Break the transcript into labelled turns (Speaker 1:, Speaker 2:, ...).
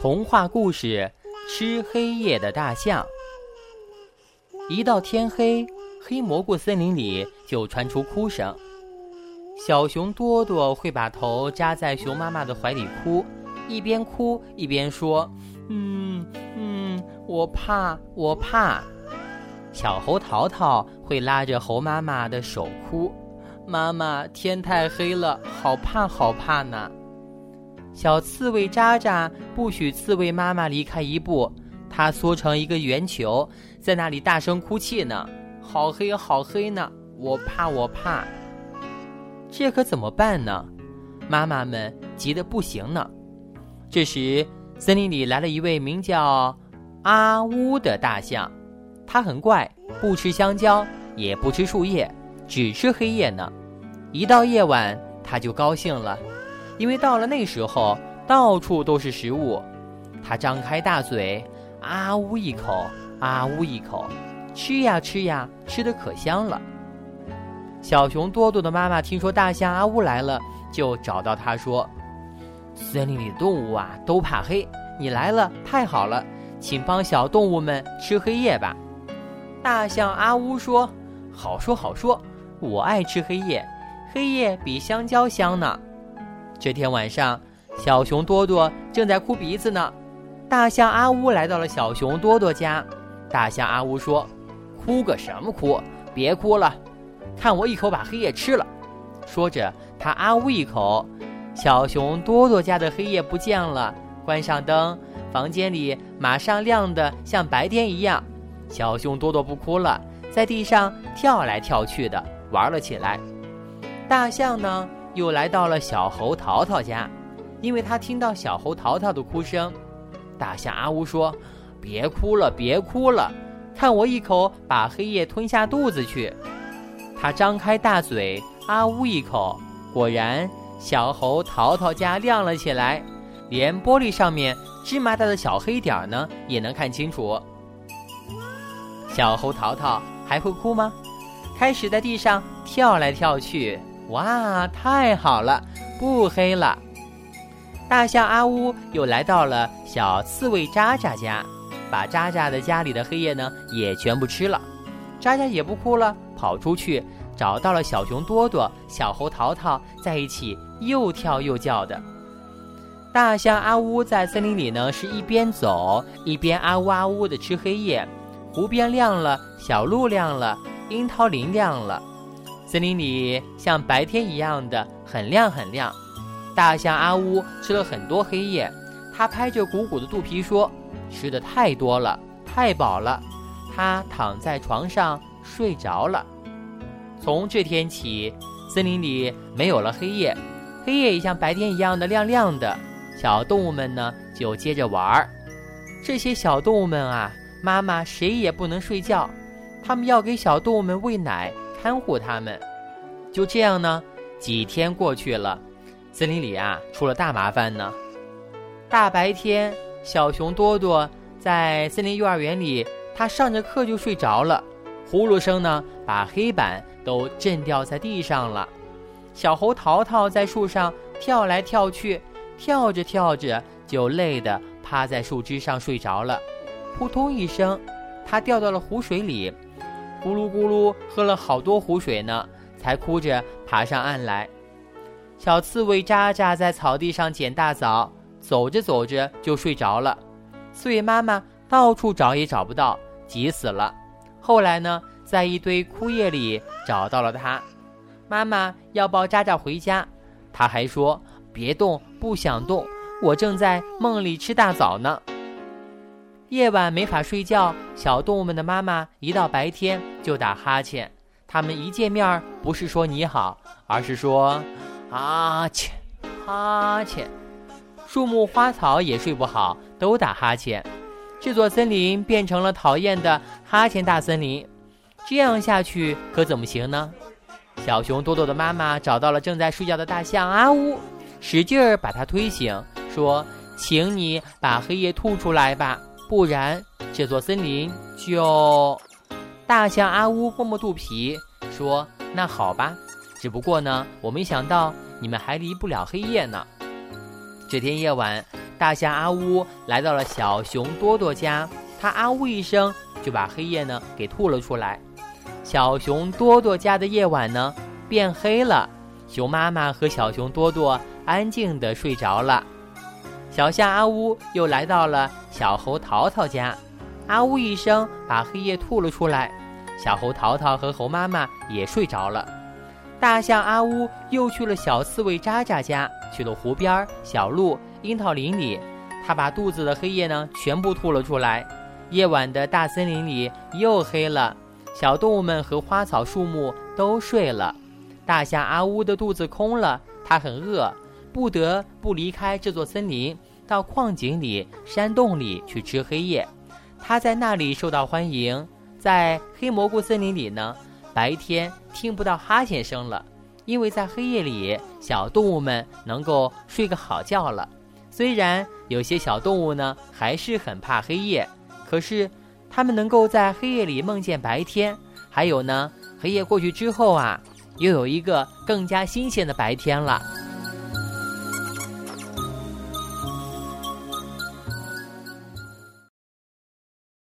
Speaker 1: 童话故事：吃黑夜的大象。一到天黑，黑蘑菇森林里就传出哭声。小熊多多会把头扎在熊妈妈的怀里哭，一边哭一边说：“嗯嗯，我怕，我怕。”小猴淘淘会拉着猴妈妈的手哭：“妈妈，天太黑了，好怕，好怕呢。”小刺猬渣渣不许刺猬妈妈离开一步，它缩成一个圆球，在那里大声哭泣呢。好黑，好黑呢！我怕，我怕。这可怎么办呢？妈妈们急得不行呢。这时，森林里来了一位名叫阿乌的大象，它很怪，不吃香蕉，也不吃树叶，只吃黑夜呢。一到夜晚，它就高兴了。因为到了那时候，到处都是食物，他张开大嘴，啊呜一口，啊呜一口，吃呀吃呀，吃的可香了。小熊多多的妈妈听说大象阿乌来了，就找到他说：“森林里的动物啊，都怕黑，你来了太好了，请帮小动物们吃黑夜吧。”大象阿乌说：“好说好说，我爱吃黑夜，黑夜比香蕉香呢。”这天晚上，小熊多多正在哭鼻子呢。大象阿乌来到了小熊多多家。大象阿乌说：“哭个什么哭？别哭了，看我一口把黑夜吃了。”说着，他啊呜一口，小熊多多家的黑夜不见了。关上灯，房间里马上亮得像白天一样。小熊多多不哭了，在地上跳来跳去的玩了起来。大象呢？又来到了小猴淘淘家，因为他听到小猴淘淘的哭声。大象阿乌说：“别哭了，别哭了，看我一口把黑夜吞下肚子去。”他张开大嘴，啊呜一口，果然小猴淘淘家亮了起来，连玻璃上面芝麻大的小黑点呢也能看清楚。小猴淘淘还会哭吗？开始在地上跳来跳去。哇，太好了，不黑了。大象阿乌又来到了小刺猬渣渣家，把渣渣的家里的黑夜呢也全部吃了。渣渣也不哭了，跑出去找到了小熊多多、小猴淘淘，在一起又跳又叫的。大象阿乌在森林里呢，是一边走一边啊呜啊呜的吃黑夜。湖边亮了，小路亮了，樱桃林亮了。森林里像白天一样的很亮很亮，大象阿乌吃了很多黑夜，它拍着鼓鼓的肚皮说：“吃的太多了，太饱了。”它躺在床上睡着了。从这天起，森林里没有了黑夜，黑夜也像白天一样的亮亮的。小动物们呢，就接着玩儿。这些小动物们啊，妈妈谁也不能睡觉，他们要给小动物们喂奶。看护他们，就这样呢。几天过去了，森林里啊出了大麻烦呢。大白天，小熊多多在森林幼儿园里，他上着课就睡着了，呼噜声呢把黑板都震掉在地上了。小猴淘淘在树上跳来跳去，跳着跳着就累得趴在树枝上睡着了。扑通一声，他掉到了湖水里。咕噜咕噜，喝了好多湖水呢，才哭着爬上岸来。小刺猬渣渣在草地上捡大枣，走着走着就睡着了。刺猬妈妈到处找也找不到，急死了。后来呢，在一堆枯叶里找到了它。妈妈要抱渣渣回家，他还说：“别动，不想动，我正在梦里吃大枣呢。”夜晚没法睡觉，小动物们的妈妈一到白天就打哈欠。他们一见面不是说你好，而是说哈欠，哈欠。树木花草也睡不好，都打哈欠。这座森林变成了讨厌的哈欠大森林。这样下去可怎么行呢？小熊多多的妈妈找到了正在睡觉的大象阿乌，使劲儿把它推醒，说：“请你把黑夜吐出来吧。”不然，这座森林就……大象阿乌摸摸肚皮说：“那好吧，只不过呢，我没想到你们还离不了黑夜呢。”这天夜晚，大象阿乌来到了小熊多多家，他啊呜一声就把黑夜呢给吐了出来。小熊多多家的夜晚呢变黑了，熊妈妈和小熊多多安静地睡着了。小象阿乌又来到了小猴淘淘家，啊呜一声把黑夜吐了出来。小猴淘淘和猴妈妈也睡着了。大象阿乌又去了小刺猬渣渣家，去了湖边、小路、樱桃林里，他把肚子的黑夜呢全部吐了出来。夜晚的大森林里又黑了，小动物们和花草树木都睡了。大象阿乌的肚子空了，它很饿，不得不离开这座森林，到矿井里、山洞里去吃黑夜。他在那里受到欢迎。在黑蘑菇森林里呢，白天听不到哈欠声了，因为在黑夜里，小动物们能够睡个好觉了。虽然有些小动物呢还是很怕黑夜，可是它们能够在黑夜里梦见白天。还有呢，黑夜过去之后啊，又有一个更加新鲜的白天了。